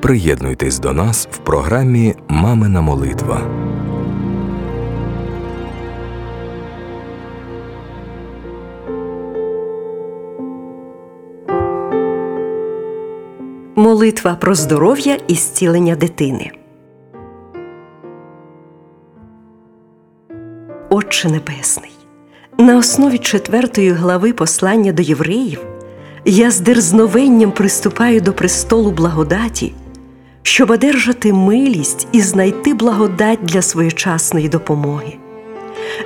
Приєднуйтесь до нас в програмі Мамина молитва. Молитва про здоров'я і зцілення дитини. Отче Небесний, на основі четвертої глави послання до євреїв я з дерзновенням приступаю до престолу благодаті, щоб одержати милість і знайти благодать для своєчасної допомоги.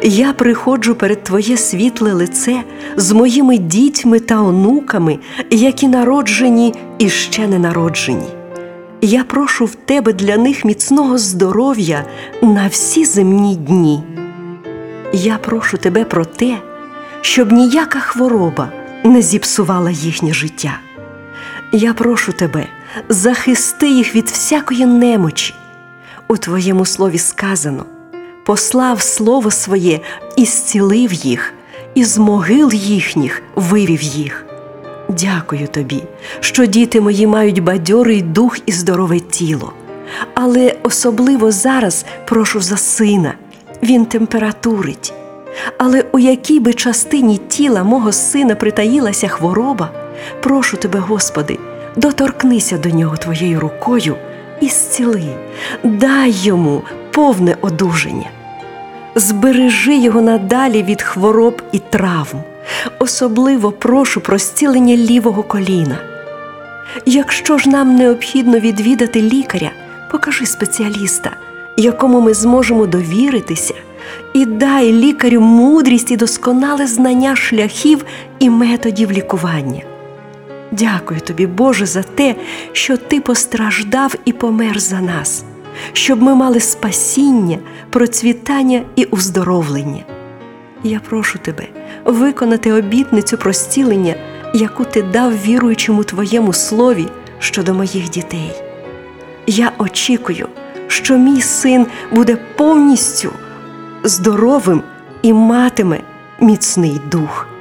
Я приходжу перед Твоє світле лице з моїми дітьми та онуками, які народжені і ще не народжені. Я прошу в Тебе для них міцного здоров'я на всі земні дні. Я прошу Тебе про те, щоб ніяка хвороба не зіпсувала їхнє життя. Я прошу Тебе, захисти їх від всякої немочі. У Твоєму слові сказано послав слово своє і зцілив їх, і з могил їхніх вивів їх. Дякую тобі, що діти мої мають бадьорий дух і здорове тіло. Але особливо зараз прошу за сина, він температурить. Але у якій би частині тіла мого сина притаїлася хвороба, прошу тебе, Господи, доторкнися до нього твоєю рукою і зціли, дай йому повне одужання. Збережи його надалі від хвороб і травм. Особливо прошу про зцілення лівого коліна. Якщо ж нам необхідно відвідати лікаря, покажи спеціаліста, якому ми зможемо довіритися, і дай лікарю мудрість і досконале знання шляхів і методів лікування. Дякую тобі, Боже, за те, що Ти постраждав і помер за нас, щоб ми мали спасіння, процвітання і уздоровлення. Я прошу тебе виконати обітницю про зцілення, яку ти дав віруючому твоєму слові щодо моїх дітей. Я очікую, що мій син буде повністю здоровим і матиме міцний дух.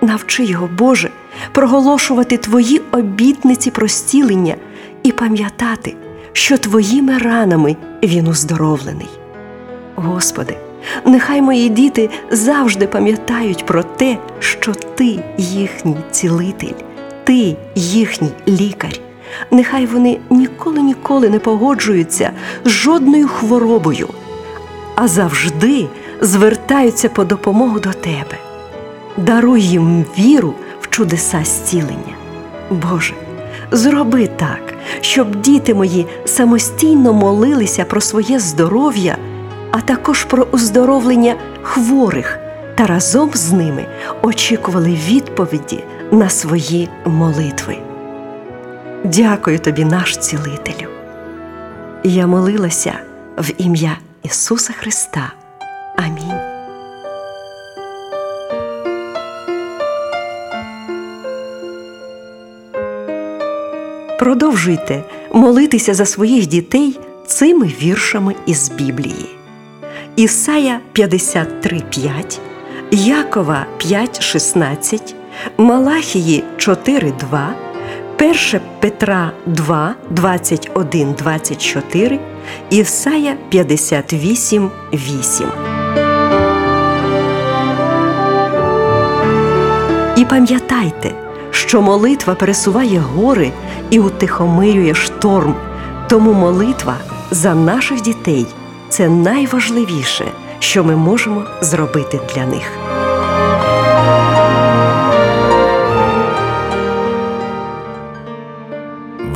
Навчи його, Боже, проголошувати Твої обітниці про зцілення і пам'ятати, що Твоїми ранами він уздоровлений. Господи, нехай мої діти завжди пам'ятають про те, що Ти їхній цілитель, Ти їхній лікар. Нехай вони ніколи ніколи не погоджуються з жодною хворобою, а завжди звертаються по допомогу до Тебе. Даруй їм віру в чудеса зцілення. Боже, зроби так, щоб діти мої самостійно молилися про своє здоров'я, а також про оздоровлення хворих та разом з ними очікували відповіді на свої молитви. Дякую тобі, наш цілителю. Я молилася в ім'я Ісуса Христа. Амінь. Продовжуйте молитися за своїх дітей цими віршами із Біблії. Ісая 53,5, Якова 5,16, Малахії 4,2, 1 Петра 2, 21, 24, Ісая 58, 8. І пам'ятайте, що молитва пересуває гори і утихомирює шторм. Тому молитва за наших дітей це найважливіше, що ми можемо зробити для них.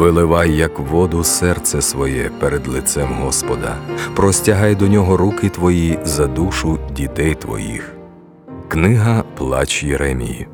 Виливай, як воду, серце своє перед лицем Господа, простягай до нього руки твої за душу дітей твоїх. Книга Плач Єремії.